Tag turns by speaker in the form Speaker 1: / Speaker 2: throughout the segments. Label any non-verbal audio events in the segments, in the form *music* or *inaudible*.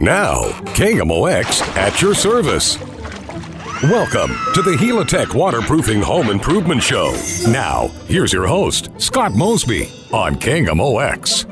Speaker 1: Now, KMOX at your service. Welcome to the Helitech Waterproofing Home Improvement Show. Now, here's your host, Scott Mosby on KMOX.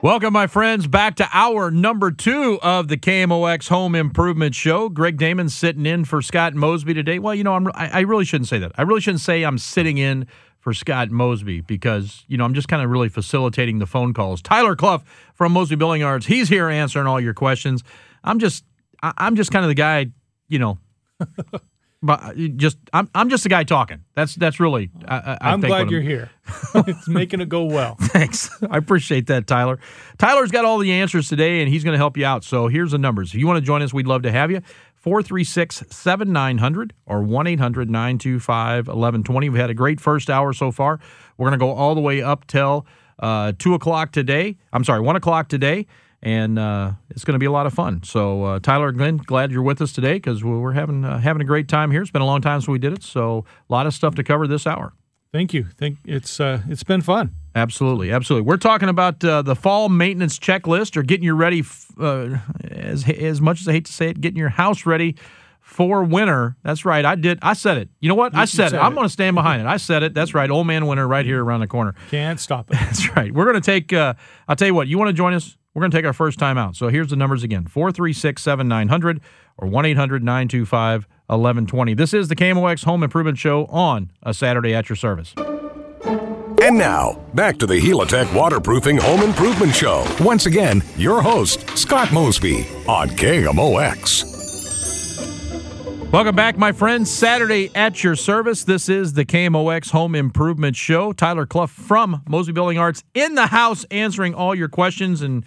Speaker 2: Welcome, my friends, back to hour number two of the KMOX Home Improvement Show. Greg Damon sitting in for Scott Mosby today. Well, you know, I'm, I, I really shouldn't say that. I really shouldn't say I'm sitting in for Scott Mosby because, you know, I'm just kind of really facilitating the phone calls. Tyler Cluff from Mosby Building Arts, he's here answering all your questions. I'm just, I'm just kind of the guy, you know, *laughs* but uh, just I'm I'm just a guy talking. That's that's really. I, I
Speaker 3: am glad you're here. *laughs* it's making it go well. *laughs*
Speaker 2: Thanks, I appreciate that, Tyler. Tyler's got all the answers today, and he's going to help you out. So here's the numbers. If you want to join us, we'd love to have you. 436 7900 or 1 800 925 1120. We've had a great first hour so far. We're going to go all the way up till uh, 2 o'clock today. I'm sorry, 1 o'clock today. And uh, it's going to be a lot of fun. So, uh, Tyler, Glenn, glad you're with us today because we're having uh, having a great time here. It's been a long time since we did it, so a lot of stuff to cover this hour.
Speaker 3: Thank you. Think it's uh, it's been fun.
Speaker 2: Absolutely, absolutely. We're talking about uh, the fall maintenance checklist, or getting you ready. F- uh, as as much as I hate to say it, getting your house ready for winter. That's right. I did. I said it. You know what?
Speaker 3: You,
Speaker 2: I said,
Speaker 3: said
Speaker 2: it. I'm going to stand behind it. I said it. That's right. Old man winter right here around the corner.
Speaker 3: Can't stop *laughs* it.
Speaker 2: That's right. We're going to take. Uh, I'll tell you what. You want to join us? We're going to take our first time out. So here's the numbers again: four three six seven nine hundred or one eight hundred nine two five eleven twenty. This is the KMOX Home Improvement Show on a Saturday at your service.
Speaker 1: And now, back to the Helitech Waterproofing Home Improvement Show. Once again, your host, Scott Mosby on KMOX.
Speaker 2: Welcome back, my friends. Saturday at your service. This is the KMOX Home Improvement Show. Tyler Cluff from Mosby Building Arts in the house answering all your questions. And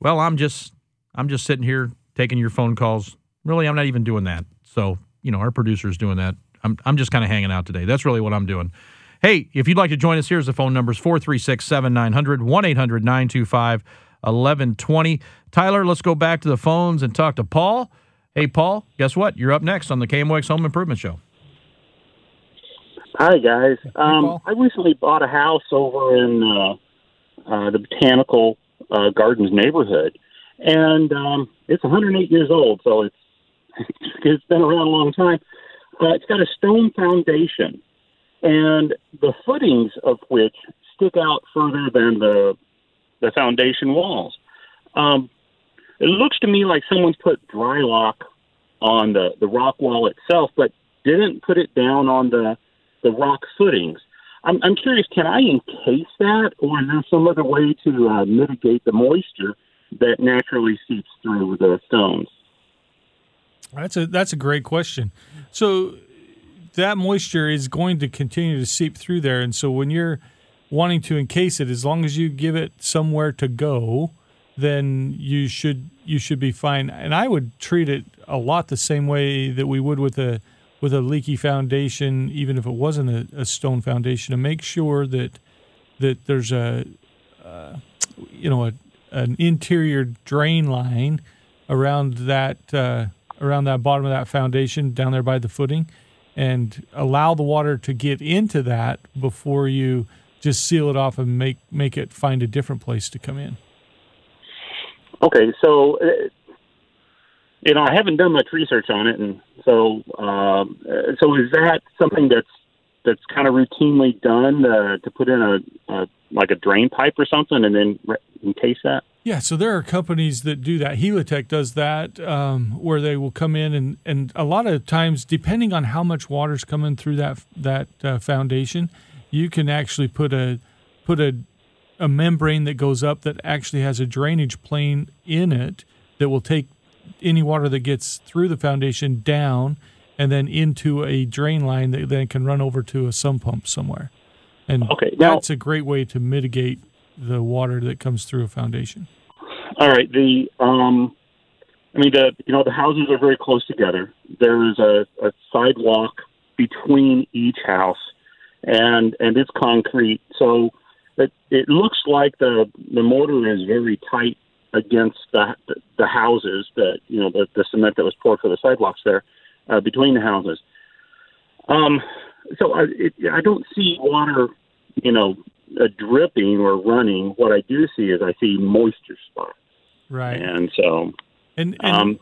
Speaker 2: well, I'm just I'm just sitting here taking your phone calls. Really, I'm not even doing that. So, you know, our producer's doing that. I'm I'm just kind of hanging out today. That's really what I'm doing. Hey, if you'd like to join us, here's the phone numbers 436 7900 1 800 925 1120. Tyler, let's go back to the phones and talk to Paul. Hey, Paul, guess what? You're up next on the KMOX Home Improvement Show.
Speaker 4: Hi, guys. Um,
Speaker 3: Paul.
Speaker 4: I recently bought a house over in uh, uh, the Botanical uh, Gardens neighborhood, and um, it's 108 years old, so it's *laughs* it's been around a long time. Uh, it's got a stone foundation, and the footings of which stick out further than the the foundation walls. Um, it looks to me like someone's put Drylok on the the rock wall itself, but didn't put it down on the the rock footings. I'm, I'm curious, can I encase that, or is there some other way to uh, mitigate the moisture that naturally seeps through the stones?
Speaker 3: That's a that's a great question. So that moisture is going to continue to seep through there, and so when you're wanting to encase it, as long as you give it somewhere to go, then you should you should be fine. And I would treat it a lot the same way that we would with a with a leaky foundation, even if it wasn't a, a stone foundation, to make sure that that there's a uh, you know a, an interior drain line around that uh, around that bottom of that foundation down there by the footing, and allow the water to get into that before you just seal it off and make make it find a different place to come in.
Speaker 4: Okay, so uh, you know I haven't done much research on it, and so um, so is that something that's that's kind of routinely done uh, to put in a, a like a drain pipe or something, and then re- encase that?
Speaker 3: Yeah, so there are companies that do that. Helitech does that, um, where they will come in and, and a lot of times, depending on how much water's coming through that that uh, foundation, you can actually put a put a a membrane that goes up that actually has a drainage plane in it that will take any water that gets through the foundation down and then into a drain line that then can run over to a sump pump somewhere. And
Speaker 4: Okay, now-
Speaker 3: that's a great way to mitigate the water that comes through a foundation.
Speaker 4: All right. The um, I mean the you know the houses are very close together. There is a, a sidewalk between each house, and and it's concrete. So it it looks like the the mortar is very tight against the the houses that you know the, the cement that was poured for the sidewalks there uh, between the houses. Um, so I it, I don't see water, you know, uh, dripping or running. What I do see is I see moisture spots.
Speaker 3: Right.
Speaker 4: And so,
Speaker 3: And and,
Speaker 4: um,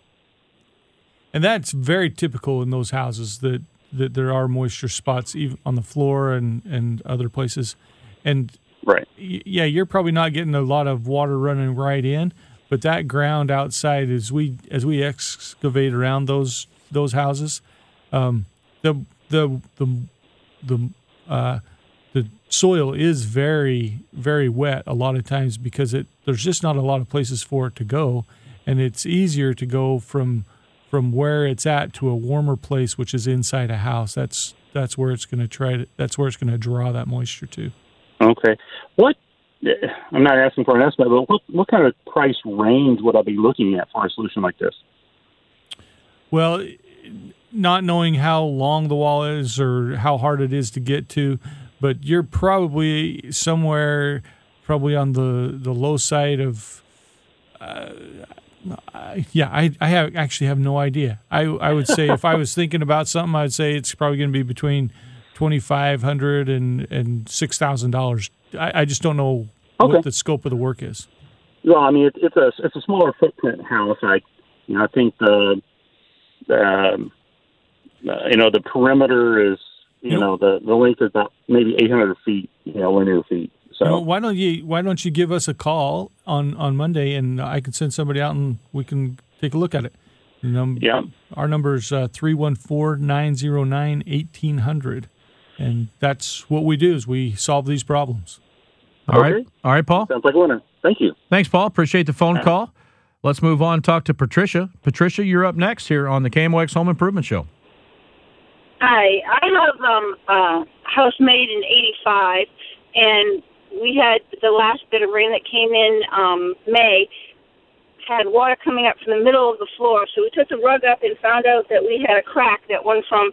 Speaker 3: and that's very typical in those houses that that there are moisture spots even on the floor and and other places. And
Speaker 4: right.
Speaker 3: y- yeah, you're probably not getting a lot of water running right in, but that ground outside as we as we excavate around those those houses, um, the the the the uh, the soil is very very wet a lot of times because it there's just not a lot of places for it to go, and it's easier to go from from where it's at to a warmer place, which is inside a house. That's that's where it's going to try to that's where it's going to draw that moisture to.
Speaker 4: Okay. What? I'm not asking for an estimate, but what what kind of price range would I be looking at for a solution like this?
Speaker 3: Well, not knowing how long the wall is or how hard it is to get to, but you're probably somewhere, probably on the the low side of. Uh, I- yeah, I, I have actually have no idea. I I would say if I was *laughs* thinking about something, I'd say it's probably going to be between twenty five hundred and and six thousand dollars. I, I just don't know
Speaker 4: Okay.
Speaker 3: what the scope of the work is.
Speaker 4: Well, I mean, it, it's a it's a smaller footprint house. I, you know, I think the, the um, uh, you know, the perimeter is, you
Speaker 3: You-
Speaker 4: know, the the length is about maybe 800 feet, you know, linear feet. So,
Speaker 3: You know, why don't you why don't you give us a call on on Monday and I can send somebody out and we can take a look at it. You know,
Speaker 4: yeah,
Speaker 3: Our number is uh, 314-909-1800 and that's what we do is we solve these problems.
Speaker 2: All right,
Speaker 4: Okay.
Speaker 2: all right, Paul.
Speaker 4: sounds like a winner. Thank you.
Speaker 2: Thanks, Paul. Appreciate the phone call. Let's move on. Talk to Patricia. Patricia, you're up next here on the KMOX Home Improvement Show.
Speaker 5: Hi, I have um, a house made in '85, and we had the last bit of rain that came in um, May had water coming up from the middle of the floor. So we took the rug up and found out that we had a crack that went from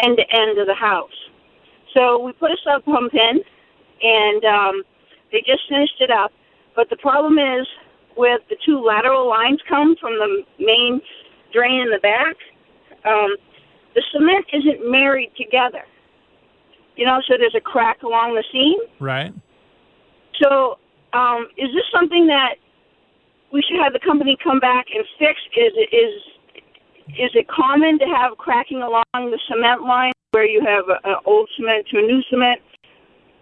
Speaker 5: end to end of the house. So we put a sub pump in, and um, they just finished it up. But the problem is, with the two lateral lines come from the main drain in the back. Um, the cement isn't married together. You know, so there's a crack along the seam.
Speaker 3: Right?
Speaker 5: So, um, is this something that we should have the company come back and fix? Is it is is it common to have cracking along the cement line where you have an old cement to a new cement?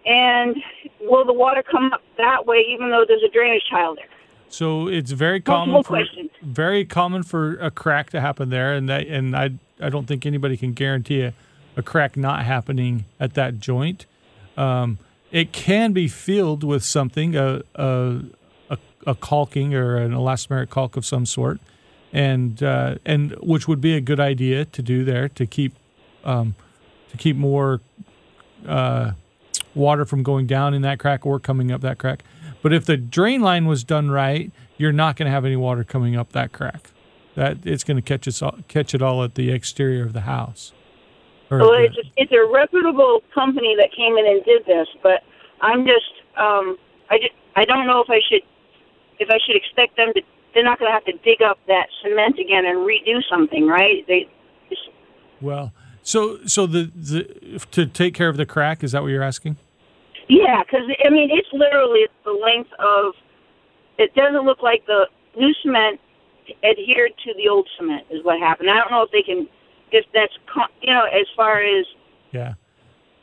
Speaker 5: And will the water come up that way, even though there's a drainage tile there?
Speaker 3: So it's very common for
Speaker 5: questions.
Speaker 3: very common for a crack to happen there, and that and I I don't think anybody can guarantee a, a crack not happening at that joint. Um, it can be filled with something, a a, a, a caulking or an elastomeric caulk of some sort, and uh, and which would be a good idea to do there to keep um, to keep more uh, water from going down in that crack or coming up that crack. But if the drain line was done right, you're not going to have any water coming up that crack. That it's going to catch us all, catch it all at the exterior of the house.
Speaker 5: Well, it's a, it's a reputable company that came in and did this, but I'm just um, I just, I don't know if I should if I should expect them to. They're not going to have to dig up that cement again and redo something, right? They
Speaker 3: well, so so the, the to take care of the crack is that what you're asking?
Speaker 5: Yeah, because I mean, it's literally the length of. It doesn't look like the new cement adhered to the old cement is what happened. I don't know if they can, if that's co- you know as far as
Speaker 3: Yeah,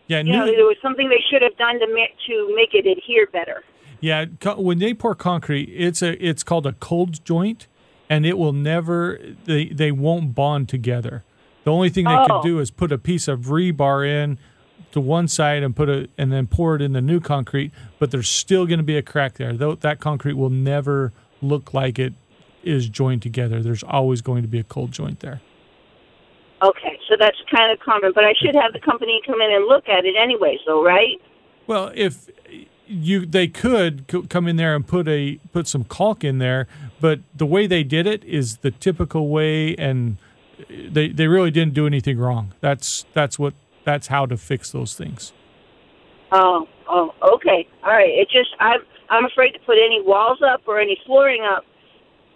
Speaker 3: yeah.
Speaker 5: you know
Speaker 3: new-
Speaker 5: there was something they should have done to make to make it adhere better.
Speaker 3: Yeah, when they pour concrete, it's a it's called a cold joint, and it will never they they won't bond together. The only thing they
Speaker 5: Oh.
Speaker 3: can do is put a piece of rebar in to one side and put it and then pour it in the new concrete, but there's still going to be a crack there. Though that concrete will never look like it is joined together. There's always going to be a cold joint there.
Speaker 5: Okay, so that's kind of common, but I should have the company come in and look at it anyway. So right?
Speaker 3: Well, if you they could co- come in there and put a put some caulk in there, but the way they did it is the typical way, and they they really didn't do anything wrong. That's that's what that's how to fix those things.
Speaker 5: Oh, oh, okay, all right. It just I'm I'm afraid to put any walls up or any flooring up.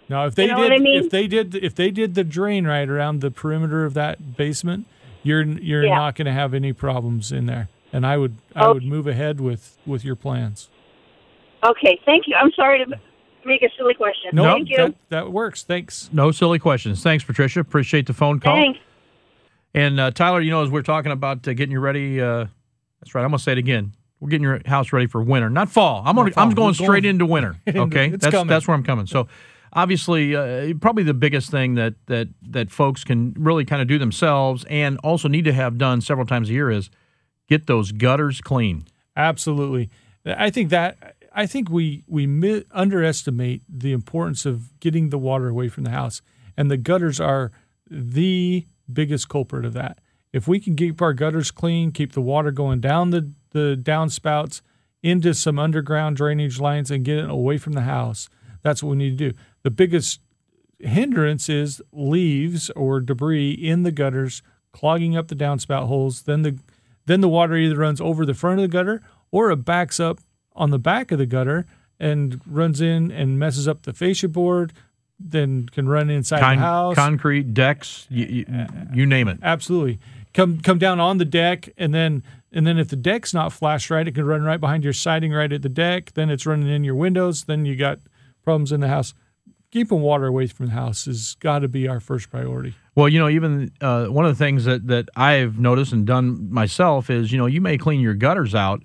Speaker 3: Now, if they
Speaker 5: know
Speaker 3: did
Speaker 5: what I mean?
Speaker 3: if they did if they did the drain right around the perimeter of that basement, you're you're
Speaker 5: Yeah.
Speaker 3: not going to have any problems in there. And I would I oh.
Speaker 5: would
Speaker 3: move ahead with with your plans.
Speaker 5: Okay, thank you. I'm sorry to make a silly question.
Speaker 3: No,
Speaker 5: Thank you.
Speaker 3: that that works. Thanks.
Speaker 2: No silly questions. Thanks, Patricia. Appreciate the phone call.
Speaker 5: Thanks.
Speaker 2: And uh, Tyler, you know, as we're talking about uh, getting you ready, uh, that's right. I'm gonna say it again. We're getting your house ready for winter, not fall. I'm gonna,
Speaker 3: fall.
Speaker 2: I'm going straight into winter. *laughs* Okay, that's
Speaker 3: coming.
Speaker 2: that's where I'm coming. So, obviously, uh, probably the biggest thing that that that folks can really kind of do themselves, and also need to have done several times a year, is get those gutters clean.
Speaker 3: Absolutely. I think that I think we we mi- underestimate the importance of getting the water away from the house, and the gutters are the biggest culprit of that. If we can keep our gutters clean, keep the water going down the the downspouts into some underground drainage lines, and get it away from the house, that's what we need to do. The biggest hindrance is leaves or debris in the gutters clogging up the downspout holes. Then the then the water either runs over the front of the gutter or it backs up on the back of the gutter and runs in and messes up the fascia board. Then can run inside
Speaker 2: Con-
Speaker 3: the house.
Speaker 2: concrete decks, you, you, you name it.
Speaker 3: Absolutely. Come come down on the deck and then and then if the deck's not flashed right, it can run right behind your siding right at the deck. Then it's running in your windows. Then you got problems in the house. Keeping water away from the house has got to be our first priority.
Speaker 2: Well, you know, even uh, one of the things that, that I've noticed and done myself is, you know, you may clean your gutters out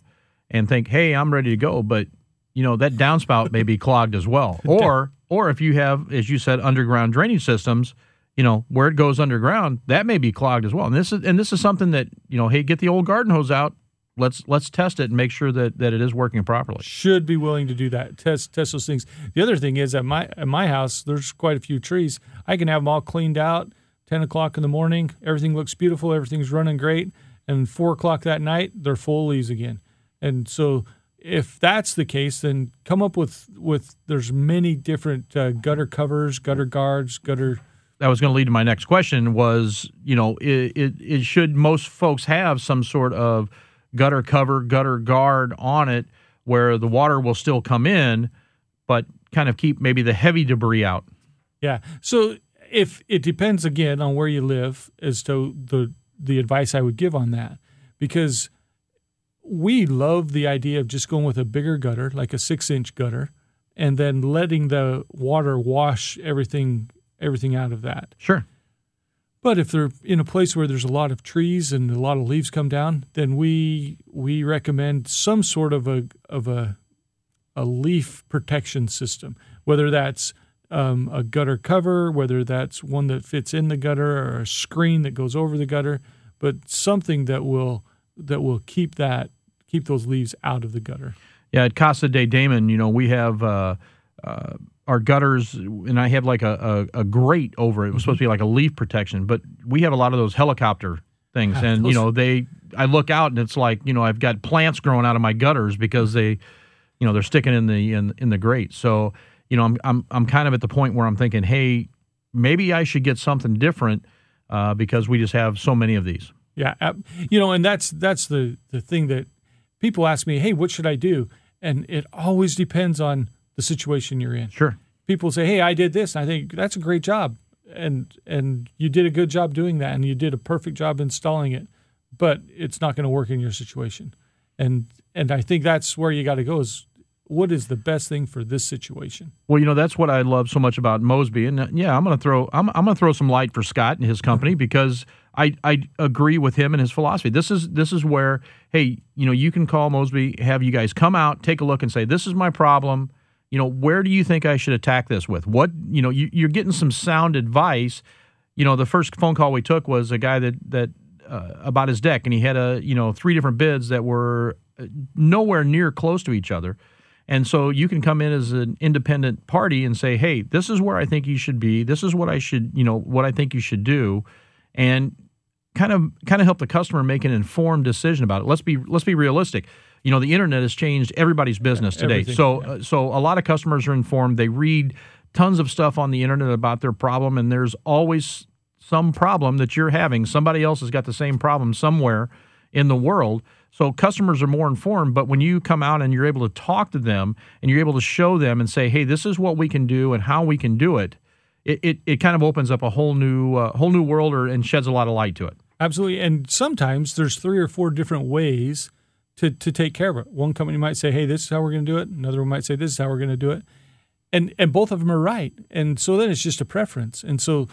Speaker 2: and think, hey, I'm ready to go, but you know that downspout may be clogged as well. *laughs* Or, or if you have, as you said, underground drainage systems, you know, where it goes underground, that may be clogged as well. And this is and this is something that you know, hey, get the old garden hose out. Let's let's test it and make sure that that it is working properly.
Speaker 3: should be willing to do that. Test test those things. The other thing is at my at my house, there's quite a few trees. I can have them all cleaned out. Ten o'clock in the morning, everything looks beautiful. Everything's running great. And four o'clock that night, they're full leaves again. And so, if that's the case, then come up with with there's many different uh, gutter covers, gutter guards, gutter.
Speaker 2: that was going to lead to my next question was you know it, it, it should most folks have some sort of gutter cover gutter guard on it where the water will still come in but kind of keep maybe the heavy debris out
Speaker 3: Yeah. So if it depends again on where you live as to the the advice I would give on that, because we love the idea of just going with a bigger gutter, like a six inch gutter, and then letting the water wash everything everything out of that.
Speaker 2: sure
Speaker 3: But if they're in a place where there's a lot of trees and a lot of leaves come down, then we we recommend some sort of a of a a leaf protection system, whether that's um, a gutter cover, whether that's one that fits in the gutter, or a screen that goes over the gutter, but something that will that will keep that keep those leaves out of the gutter.
Speaker 2: yeah at casa de damon you know we have uh, uh, our gutters and i have like a, a, a grate over it. It was supposed to be like a leaf protection but we have a lot of those helicopter things. And you know they i look out and it's like you know i've got plants growing out of my gutters because they you know they're sticking in the in, in the grate. So you know I'm, I'm i'm kind of at the point where i'm thinking hey maybe i should get something different uh, because we just have so many of these.
Speaker 3: Yeah, you know, and that's that's the the thing that people ask me, "Hey, what should I do?" And it always depends on the situation you're in.
Speaker 2: sure
Speaker 3: People say, "Hey, I did this," and I think that's a great job, and and you did a good job doing that, and you did a perfect job installing it, but it's not going to work in your situation, and and I think that's where you got to go is what is the best thing for this situation.
Speaker 2: Well, you know that's what I love so much about Mosby, and uh, yeah, I'm going to throw I'm, I'm going to throw some light for Scott and his company because I I agree with him and his philosophy. This is this is where hey, you know, you can call Mosby, have you guys come out, take a look, and say this is my problem. You know, where do you think I should attack this with? What you know, you, you're getting some sound advice. You know, the first phone call we took was a guy that that uh, about his deck, and he had a you know three different bids that were uh, nowhere near close to each other. And so you can come in as an independent party and say, "Hey, this is where I think you should be. This is what I should, you know, what I think you should do." And kind of kind of help the customer make an informed decision about it. Let's be let's be realistic. You know, the internet has changed everybody's business today.
Speaker 3: Everything,
Speaker 2: So uh, so a lot of customers are informed. They read tons of stuff on the internet about their problem and there's always some problem that you're having. Somebody else has got the same problem somewhere in the world. So customers are more informed, but when you come out and you're able to talk to them and you're able to show them and say, "Hey, this is what we can do and how we can do it," it it, it kind of opens up a whole new uh, whole new world or, and sheds a lot of light to it.
Speaker 3: Absolutely. And sometimes there's three or four different ways to, to take care of it. One company might say, hey, this is how we're going to do it. Another one might say, this is how we're going to do it. and and both of them are right. And so then it's just a preference. And so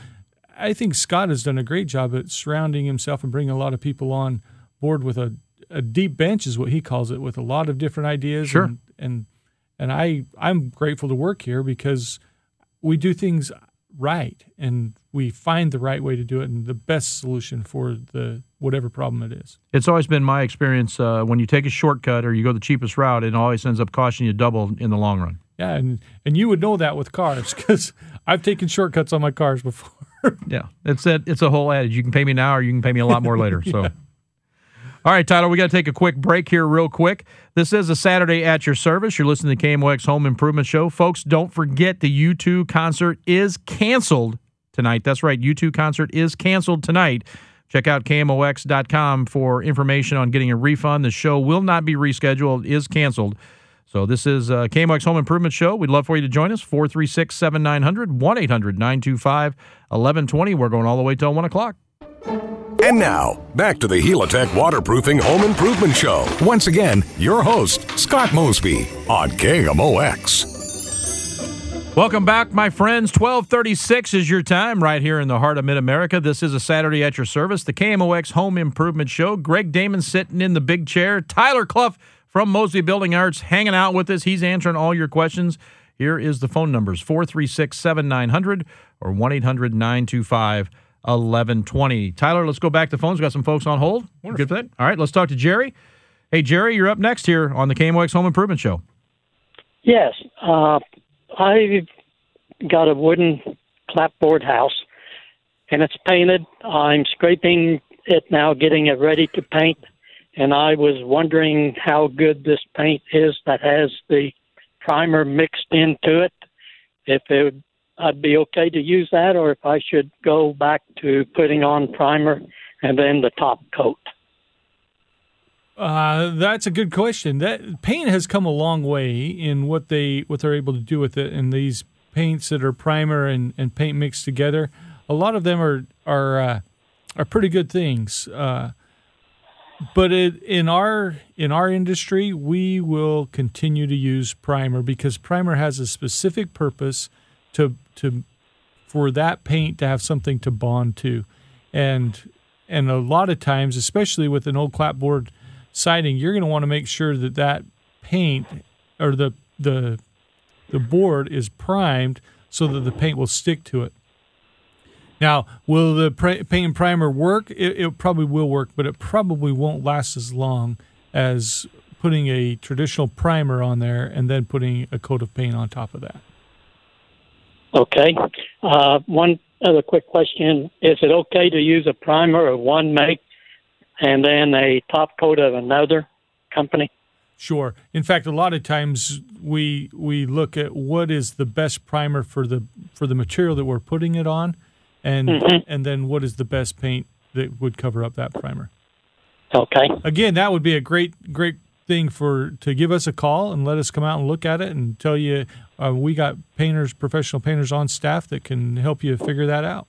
Speaker 3: I think Scott has done a great job at surrounding himself and bringing a lot of people on board with a, a deep bench is what he calls it, with a lot of different ideas.
Speaker 2: Sure.
Speaker 3: And and, and I I'm grateful to work here because we do things right and we find the right way to do it and the best solution for the whatever problem it is.
Speaker 2: It's always been my experience uh, when you take a shortcut or you go the cheapest route, it always ends up costing you double in the long run.
Speaker 3: Yeah, and and you would know that with cars because *laughs* I've taken shortcuts on my cars before. *laughs*
Speaker 2: Yeah, it's a, it's a whole adage. You can pay me now or you can pay me a lot more later. So. *laughs* All right, Tyler, we got to take a quick break here, real quick. This is a Saturday at your service. You're listening to KMOX Home Improvement Show. Folks, don't forget the U2 concert is canceled tonight. That's right, U2 concert is canceled tonight. Check out KMOX.com for information on getting a refund. The show will not be rescheduled, is canceled. So this is uh, KMOX Home Improvement Show. We'd love for you to join us. 436 7900 1 800 925 1120. We're going all the way till 1 o'clock.
Speaker 1: And now, back to the Helitech Waterproofing Home Improvement Show. Once again, your host, Scott Mosby on KMOX.
Speaker 2: Welcome back, my friends. 1236 is your time right here in the heart of Mid America. This is a Saturday at your service, the KMOX Home Improvement Show. Greg Damon sitting in the big chair. Tyler Cluff from Mosby Building Arts hanging out with us. He's answering all your questions. Here is the phone numbers 436 7900 or 1 800 925 1120. Tyler, let's go back to the phones. We've got some folks on hold. Good for that. All right, let's talk to Jerry. Hey, Jerry, you're up next here on the KMOX Home Improvement Show.
Speaker 6: Yes, uh, I've got a wooden clapboard house, and it's painted. I'm scraping it now, getting it ready to paint, and I was wondering how good this paint is that has the primer mixed into it. If it would, I'd be okay to use that, or if I should go back to putting on primer and then the top coat.
Speaker 3: Uh, that's a good question. That paint has come a long way in what they what they're able to do with it, and these paints that are primer and, and paint mixed together. A lot of them are are uh, are pretty good things. Uh, but it, in our in our industry, we will continue to use primer because primer has a specific purpose to to for that paint to have something to bond to, and and a lot of times, especially with an old clapboard siding, you're going to want to make sure that that paint or the the the board is primed so that the paint will stick to it. Now, will the paint and primer work? It, it probably will work, but it probably won't last as long as putting a traditional primer on there and then putting a coat of paint on top of that.
Speaker 6: Okay. Uh, one other quick question: Is it okay to use a primer of one make and then a top coat of another company?
Speaker 3: Sure. In fact, a lot of times we we look at what is the best primer for the for the material that we're putting it on, and
Speaker 6: Mhm.
Speaker 3: and then what is the best paint that would cover up that primer.
Speaker 6: Okay.
Speaker 3: Again, that would be a great great thing for to give us a call and let us come out and look at it and tell you uh, we got painters, professional painters on staff that can help you figure that out.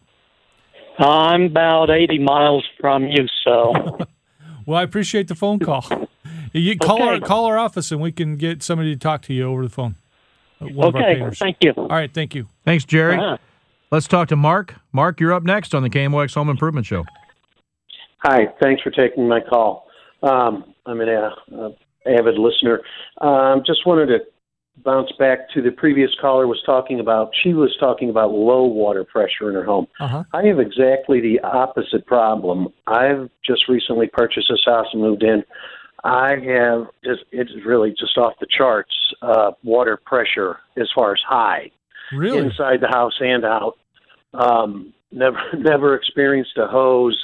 Speaker 6: I'm about 80 miles from you, so *laughs*
Speaker 3: Well, I appreciate the phone call. You call our call our office and we can get somebody to talk to you over the phone. Uh, One of our
Speaker 6: okay. Thank you.
Speaker 3: All right, thank you.
Speaker 2: Thanks, Jerry.
Speaker 6: Uh-huh.
Speaker 2: Let's talk to Mark. Mark, you're up next on the KMOX Home Improvement Show.
Speaker 7: Hi, thanks for taking my call. Um, I'm an uh, uh, avid listener. Um, just wanted to bounce back to the previous caller was talking about. She was talking about low water pressure in her home.
Speaker 3: Uh-huh.
Speaker 7: I have exactly the opposite problem. I've just recently purchased this house and moved in. I have just it's really just off the charts uh, water pressure as far as high
Speaker 3: Really?
Speaker 7: inside the house and out. Um, never *laughs* never experienced a hose,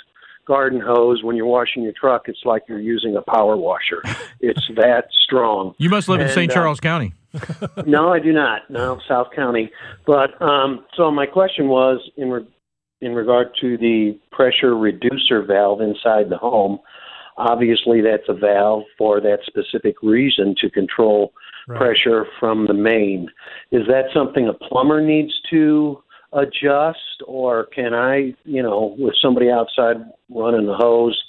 Speaker 7: garden hose. When you're washing your truck, it's like you're using a power washer. it's *laughs* that strong.
Speaker 2: You must live in
Speaker 7: And,
Speaker 2: St.
Speaker 7: uh,
Speaker 2: Charles County. *laughs*
Speaker 7: no, I do not. No, South County. But um, so my question was in re- in regard to the pressure reducer valve inside the home. Obviously, that's a valve for that specific reason to control
Speaker 3: Right.
Speaker 7: pressure from the main. Is that something a plumber needs to adjust, or can I, you know, with somebody outside running the hose,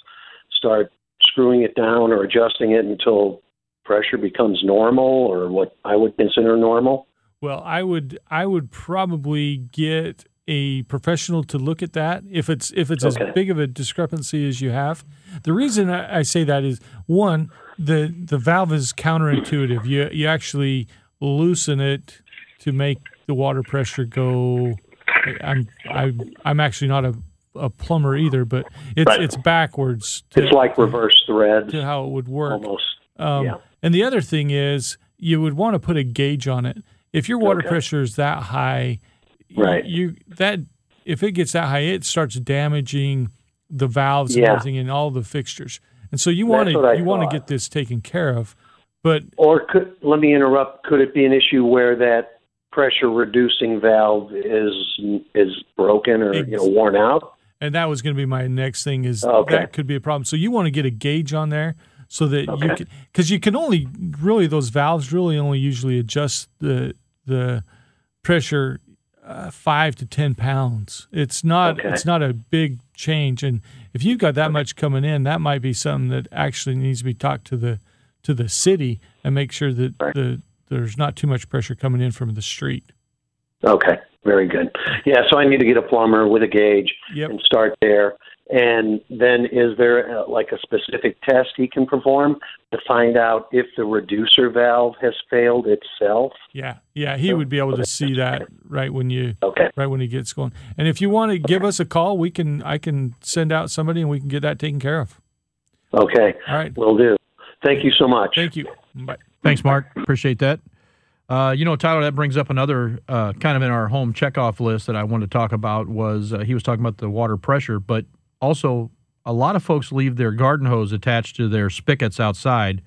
Speaker 7: start screwing it down or adjusting it until pressure becomes normal, or what I would consider normal?
Speaker 3: Well, I would I would probably get a professional to look at that if it's if it's
Speaker 7: Okay.
Speaker 3: as big of a discrepancy as you have. The reason I, I say that is one the the valve is counterintuitive. You you actually loosen it to make the water pressure go. I'm I, I'm actually not a, a plumber either, but it's
Speaker 7: Right.
Speaker 3: it's backwards to,
Speaker 7: It's like reverse thread
Speaker 3: to how it would work.
Speaker 7: almost.
Speaker 3: Um,
Speaker 7: Yeah.
Speaker 3: And the other thing is, you would want to put a gauge on it. If your water
Speaker 7: Okay.
Speaker 3: pressure is that high,
Speaker 7: Right.
Speaker 3: You that if it gets that high, it starts damaging the valves and everything and all the fixtures. And so you want
Speaker 7: That's what I
Speaker 3: to you want to get this taken care of. But
Speaker 7: Or could let me interrupt. Could it be an issue where that pressure reducing valve is is broken or you know worn out?
Speaker 3: and that was going to be my next thing is
Speaker 7: Okay.
Speaker 3: that could be a problem. So you want to get a gauge on there so that you can because you can only really those valves really only usually adjust the the pressure uh, five to ten pounds. It's not
Speaker 7: Okay.
Speaker 3: it's not a big change, and if you've got that much coming in, that might be something that actually needs to be talked to the to the city and make sure that
Speaker 7: Right.
Speaker 3: the there's not too much pressure coming in from the street.
Speaker 7: Okay, very good. Yeah, so I need to get a plumber with a gauge
Speaker 3: Yep.
Speaker 7: and start there. And then, is there uh, like a specific test he can perform to find out if the reducer valve has failed itself?
Speaker 3: Yeah, yeah, he would be able to see that right when you
Speaker 7: Okay,
Speaker 3: right when he gets going. And if you want to give us a call, we can I can send out somebody and we can get that taken care of.
Speaker 7: okay,
Speaker 3: All right.
Speaker 7: will do. Thank you so much.
Speaker 3: Thank you. Bye.
Speaker 2: Thanks, Mark. Appreciate that. Uh, you know, Tyler, that brings up another uh, kind of in our home checkoff list that I wanted to talk about was uh, he was talking about the water pressure, but also a lot of folks leave their garden hose attached to their spigots outside.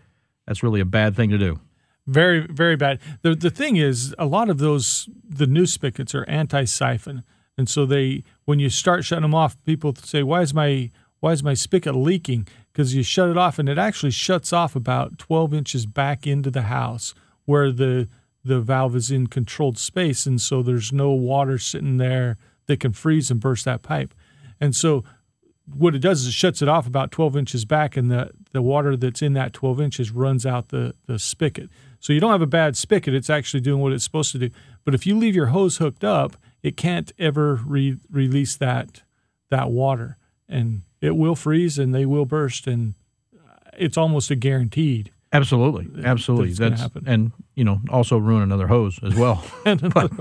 Speaker 2: That's really a bad thing to do.
Speaker 3: Very very bad. The the thing is a lot of those the new spigots are anti-siphon. And so they when you start shutting them off, people say, "Why is my why is my spigot leaking?" Because you shut it off and it actually shuts off about 12 inches back into the house where the the valve is in controlled space and so there's no water sitting there that can freeze and burst that pipe. And so what it does is it shuts it off about 12 inches back and the, the water that's in that 12 inches runs out the, the spigot. So you don't have a bad spigot. It's actually doing what it's supposed to do. But if you leave your hose hooked up, it can't ever re- release that that water and it will freeze and they will burst and it's almost a guaranteed.
Speaker 2: Absolutely, absolutely. That's
Speaker 3: happen.
Speaker 2: and you know also ruin another hose as well. *laughs* but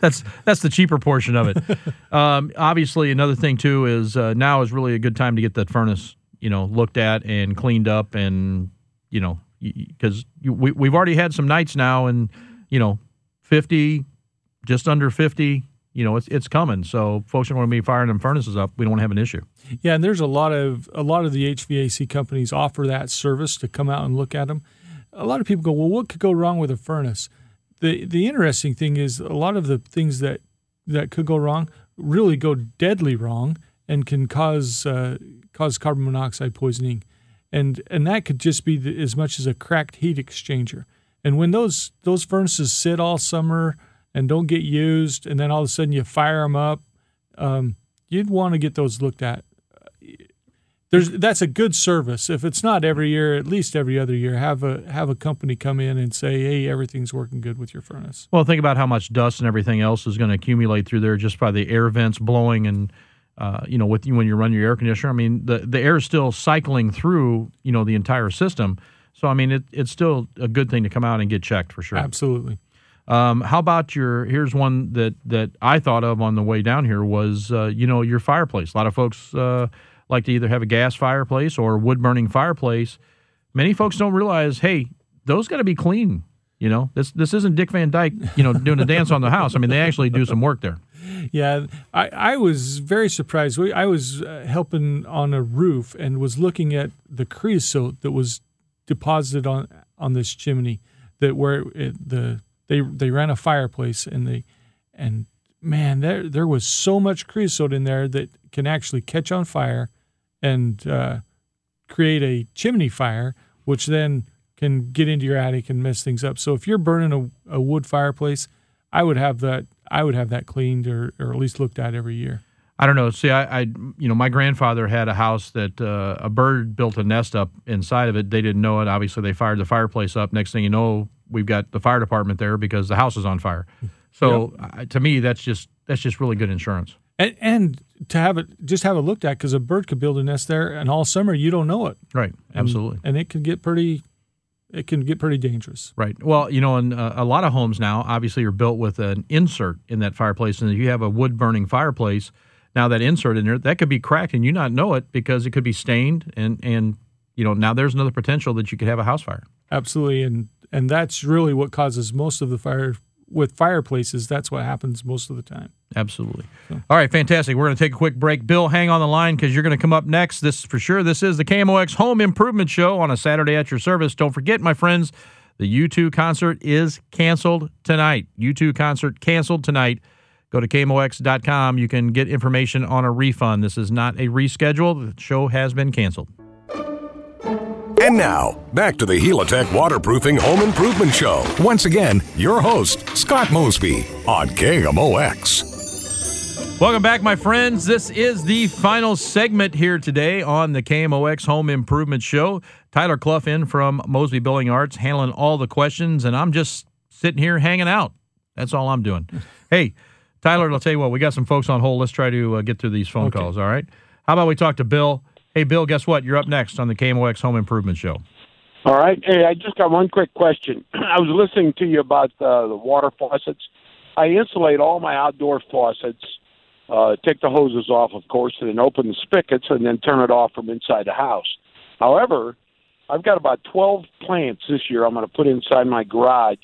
Speaker 2: that's that's the cheaper portion of it. *laughs* um, obviously, another thing too is uh, now is really a good time to get that furnace you know looked at and cleaned up and you know because we we've already had some nights now and you know fifty, just under fifty. You know it's it's coming. So folks are going to be firing them furnaces up. We don't want to have an issue.
Speaker 3: Yeah, and there's a lot of a lot of the HVAC companies offer that service to come out and look at them. A lot of people go, "Well, what could go wrong with a furnace?" The the interesting thing is a lot of the things that that could go wrong really go deadly wrong and can cause uh, cause carbon monoxide poisoning, and and that could just be the, as much as a cracked heat exchanger. And when those those furnaces sit all summer and don't get used, and then all of a sudden you fire them up, um, you'd want to get those looked at there's that's a good service. If it's not every year, at least every other year, have a have a company come in and say, "Hey, everything's working good with your furnace."
Speaker 2: Well, think about how much dust and everything else is going to accumulate through there just by the air vents blowing and uh, you know with you when you run your air conditioner. I mean, the the air is still cycling through you know the entire system. So I mean, it, it's still a good thing to come out and get checked for sure.
Speaker 3: Absolutely.
Speaker 2: Um, how about your? Here's one that that I thought of on the way down here was uh, you know your fireplace. A lot of folks uh, like to either have a gas fireplace or wood burning fireplace. Many folks don't realize, hey, those got to be clean. You know, this this isn't Dick Van Dyke, you know, doing a dance on the house. I mean, they actually do some work there.
Speaker 3: Yeah, I, I was very surprised. We, I was uh, helping on a roof and was looking at the creosote that was deposited on on this chimney. That where it, the they they ran a fireplace and they and man there there was so much creosote in there that can actually catch on fire and uh, create a chimney fire, which then can get into your attic and mess things up. So if you're burning a, a wood fireplace, I would have that I would have that cleaned or, or at least looked at every year.
Speaker 2: I don't know. See, I, I, you know, my grandfather had a house that uh, a bird built a nest up inside of it. They didn't know it. Obviously, they fired the fireplace up. Next thing you know, we've got the fire department there because the house is on fire. So, uh, to me, that's just that's just really good insurance.
Speaker 3: And, and to have it just have it looked at because a bird could build a nest there, and all summer you don't know it.
Speaker 2: Right.
Speaker 3: And-
Speaker 2: Absolutely.
Speaker 3: and it can get pretty, it can get pretty dangerous.
Speaker 2: Right. Well, you know, and uh, a lot of homes now obviously are built with an insert in that fireplace, and if you have a wood burning fireplace, now that insert in there that could be cracked and you not know it because it could be stained, and and you know now there's another potential that you could have a house fire.
Speaker 3: Absolutely, and and that's really what causes most of the fire with fireplaces. That's what happens most of the time.
Speaker 2: Absolutely. All right, fantastic. We're going to take a quick break. Bill, hang on the line because you're going to come up next. This for sure. This is the KMOX Home Improvement Show on a Saturday at your service. Don't forget, my friends, the U2 concert is canceled tonight. U2 concert canceled tonight. Go to KMOX.com. You can get information on a refund. This is not a reschedule. The show has been canceled.
Speaker 1: And now, back to the Helitech Waterproofing Home Improvement Show. Once again, your host, Scott Mosby on KMOX.
Speaker 2: Welcome back, my friends. This is the final segment here today on the KMOX Home Improvement Show. Tyler Cluff in from Mosby Building Arts, handling all the questions, and I'm just sitting here hanging out. That's all I'm doing. *laughs* hey, Tyler, I'll tell you what, we got some folks on hold. Let's try to uh, get through these phone
Speaker 3: Okay.
Speaker 2: calls, all right? How about we talk to Bill? Hey, Bill, guess what? You're up next on the KMOX Home Improvement Show.
Speaker 8: All right. Hey, I just got one quick question. *clears throat* I was listening to you about uh, the water faucets. I insulate all my outdoor faucets, uh, take the hoses off, of course, and then open the spigots and then turn it off from inside the house. However, I've got about 12 plants this year I'm going to put inside my garage.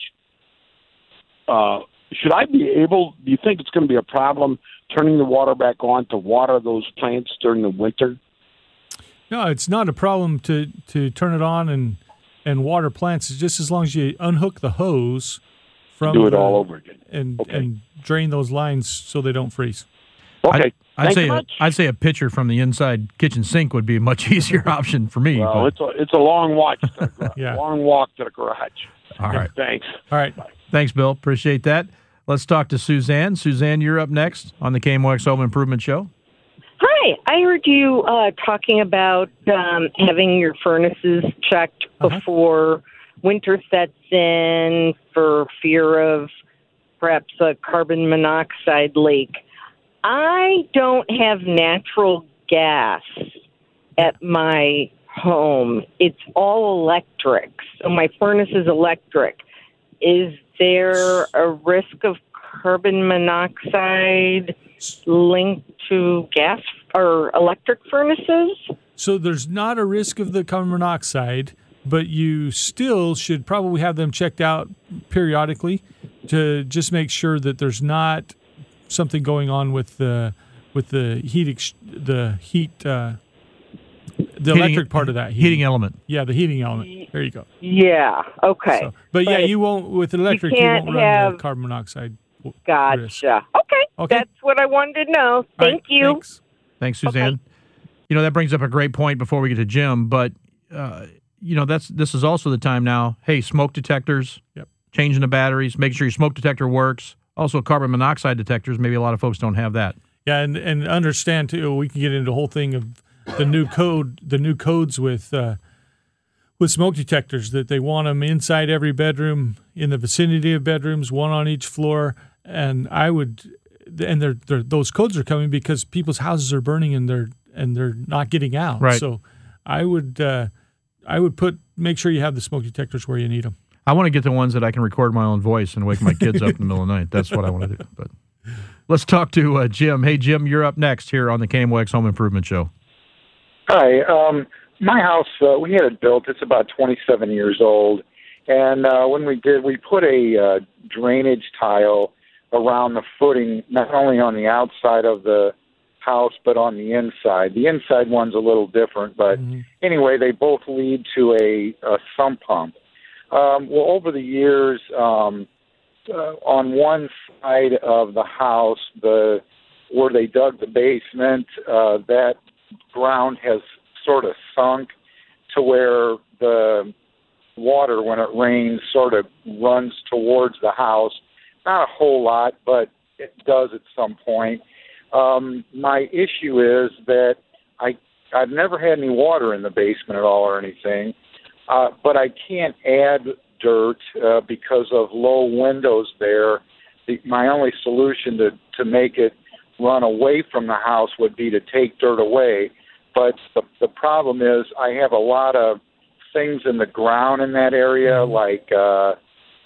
Speaker 8: Uh, should I be able, do you think it's going to be a problem turning the water back on to water those plants during the winter?
Speaker 3: No, it's not a problem to to turn it on and and water plants. It's just as long as you unhook the hose from
Speaker 8: Do it
Speaker 3: the-
Speaker 8: all over again.
Speaker 3: and
Speaker 8: Okay.
Speaker 3: and drain those lines so they don't freeze.
Speaker 8: Okay.
Speaker 2: I'd say
Speaker 8: so
Speaker 2: a,
Speaker 8: much.
Speaker 2: I'd say a pitcher from the inside kitchen sink would be a much *laughs* easier option for me.
Speaker 8: Well,
Speaker 2: but-
Speaker 8: it's a it's a long walk. To the *laughs* garage.
Speaker 3: Yeah.
Speaker 8: Long walk to the garage.
Speaker 2: all right.
Speaker 8: Thanks.
Speaker 3: All right.
Speaker 2: Thanks, Bill. Appreciate that. Let's talk to Suzanne. Suzanne, you're up next on the KMOX Home Improvement Show.
Speaker 9: Hi, I heard you uh, talking about um, having your furnaces checked
Speaker 3: Uh-huh.
Speaker 9: before winter sets in for fear of perhaps a carbon monoxide leak. I don't have natural gas at my home. It's all electric. So my furnace is electric. Is there a risk of carbon monoxide linked to gas or electric furnaces?
Speaker 3: So there's not a risk of the carbon monoxide, but you still should probably have them checked out periodically to just make sure that there's not something going on with the with the heat ex- the heat uh, the
Speaker 2: Heating-
Speaker 3: electric part of that
Speaker 2: Heating element.
Speaker 3: Yeah, the heating element. There you go.
Speaker 9: Yeah. Okay.
Speaker 3: So, but, yeah, you won't with electric. You,
Speaker 9: can't
Speaker 3: won't run the
Speaker 9: have-
Speaker 3: carbon monoxide. W- risk.
Speaker 9: Gotcha. Okay.
Speaker 3: Okay.
Speaker 9: That's what I wanted to know. Thank
Speaker 3: right,
Speaker 9: you.
Speaker 3: thanks.
Speaker 2: Thanks, Suzanne. You know that brings up a great point before we get to Jim, but uh, you know that's this is also the time now. Hey, smoke detectors.
Speaker 3: Yep.
Speaker 2: Changing the batteries. Make sure your smoke detector works. Also, carbon monoxide detectors. Maybe a lot of folks don't have that.
Speaker 3: Yeah, and and understand too. We can get into the whole thing of the new code, the new codes with uh, with smoke detectors that they want them inside every bedroom, in the vicinity of bedrooms, one on each floor. And I would, and they're, they're those codes are coming because people's houses are burning and they're and they're not getting out.
Speaker 2: Right.
Speaker 3: So I would uh, I would put make sure you have the smoke detectors where you need them.
Speaker 2: I want to get the ones that I can record my own voice and wake my kids up in the middle of the night. That's what I want to do. But let's talk to uh, Jim. Hey, Jim, you're up next here on the KMOX Home Improvement Show.
Speaker 10: Hi. Um, my house, uh, we had it built. It's about 27 years old. And uh, when we did, we put a uh, drainage tile around the footing, not only on the outside of the house, but on the inside. The inside one's a little different, but anyway, they both lead to a, a sump pump. Um, well, over the years, um, uh, on one side of the house, the where they dug the basement, uh, that ground has sort of sunk to where the water, when it rains, sort of runs towards the house. Not a whole lot, but it does at some point. Um, my issue is that I I've never had any water in the basement at all or anything, uh, but I can't add dirt uh, because of low windows there. The, my only solution to to make it run away from the house would be to take dirt away. But the, the problem is I have a lot of things in the ground in that area, like uh,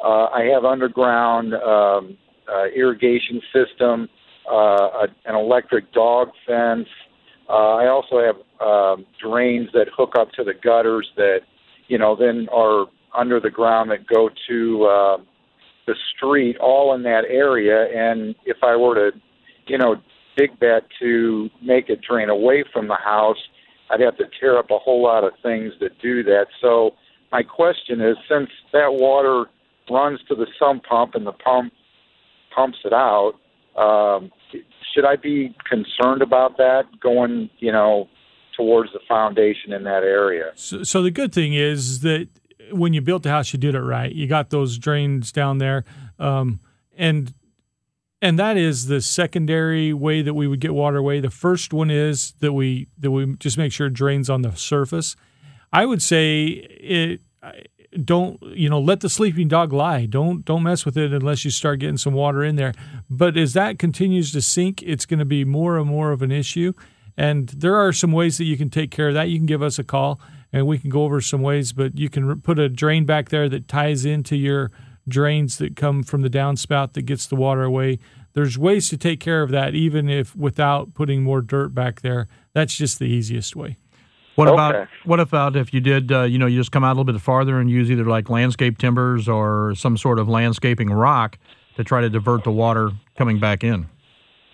Speaker 10: uh, I have underground um, uh, irrigation system, uh, a, an electric dog fence. Uh, I also have um, drains that hook up to the gutters that, you know, then are under the ground that go to uh, the street, all in that area. And if I were to, you know, dig that to make it drain away from the house, I'd have to tear up a whole lot of things that do that. So my question is, since that water runs to the sump pump and the pump pumps it out, um, should I be concerned about that going, you know, towards the foundation in that area?
Speaker 3: So, so the good thing is that when you built the house, you did it right. You got those drains down there, um, and and that is the secondary way that we would get water away. The first one is that we that we just make sure it drains on the surface. I would say it don't you know let the sleeping dog lie don't don't mess with it unless you start getting some water in there but as that continues to sink it's going to be more and more of an issue and there are some ways that you can take care of that you can give us a call and we can go over some ways but you can put a drain back there that ties into your drains that come from the downspout that gets the water away there's ways to take care of that even if without putting more dirt back there that's just the easiest way
Speaker 2: what
Speaker 10: Okay.
Speaker 2: about what about if you did uh, you know you just come out a little bit farther and use either like landscape timbers or some sort of landscaping rock to try to divert the water coming back in?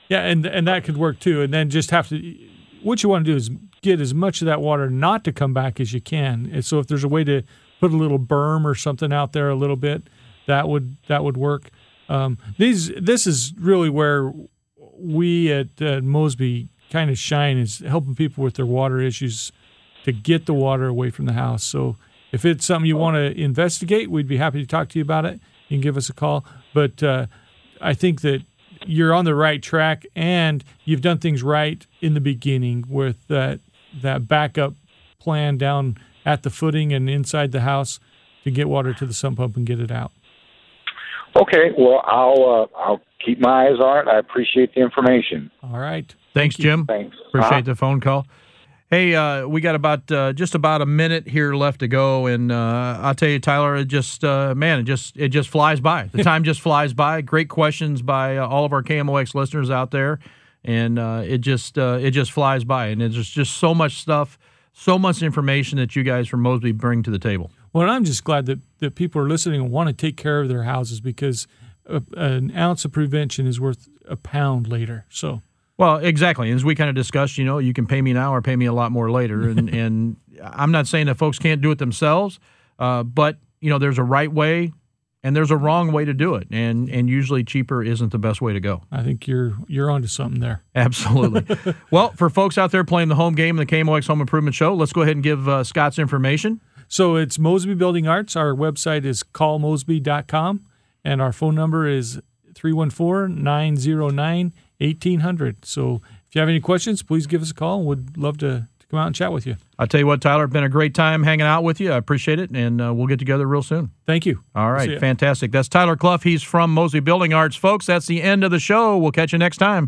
Speaker 3: Yeah, and and that could work too. And then just have to what you want to do is get as much of that water not to come back as you can. And so if there's a way to put a little berm or something out there a little bit, that would that would work. Um, these this is really where we at uh, Mosby kind of shine is helping people with their water issues to get the water away from the house. So if it's something you want to investigate, we'd be happy to talk to you about it. You can give us a call. But uh, I think that you're on the right track and you've done things right in the beginning with that that backup plan down at the footing and inside the house to get water to the sump pump and get it out.
Speaker 10: Okay, well I'll uh, I'll keep my eyes on it. I appreciate the information.
Speaker 3: All right.
Speaker 2: Thanks, Jim.
Speaker 10: Thanks.
Speaker 2: Appreciate
Speaker 10: Uh-huh.
Speaker 2: the phone call. Hey, uh, we got about uh, just about a minute here left to go, and uh, I'll tell you, Tyler, it just uh, man, it just it just flies by. The *laughs* time just flies by. Great questions by uh, all of our KMOX listeners out there, and uh, it just uh, it just flies by, and there's just so much stuff, so much information that you guys from Mosby bring to the table.
Speaker 3: Well, and I'm just glad that, that people are listening and want to take care of their houses because a, an ounce of prevention is worth a pound later. So,
Speaker 2: Well, exactly. As we kind of discussed, you know, you can pay me now or pay me a lot more later. *laughs* And, and I'm not saying that folks can't do it themselves, uh, but, you know, there's a right way and there's a wrong way to do it. And, and usually cheaper isn't the best way to go.
Speaker 3: I think you're you're onto something there. *laughs*
Speaker 2: Absolutely. *laughs* well, for folks out there playing the home game in the KMOX Home Improvement Show, let's go ahead and give uh, Scott's information.
Speaker 3: So it's Mosby Building Arts. Our website is callmosby.com, and our phone number is 314 909 1800. So if you have any questions, please give us a call. We'd love to, to come out and chat with you.
Speaker 2: I'll tell you what, Tyler, it's been a great time hanging out with you. I appreciate it. And uh, we'll get together real soon.
Speaker 3: Thank you.
Speaker 2: All right. Fantastic. That's Tyler Cluff. He's from Mosby Building Arts. Folks, that's the end of the show. We'll catch you next time.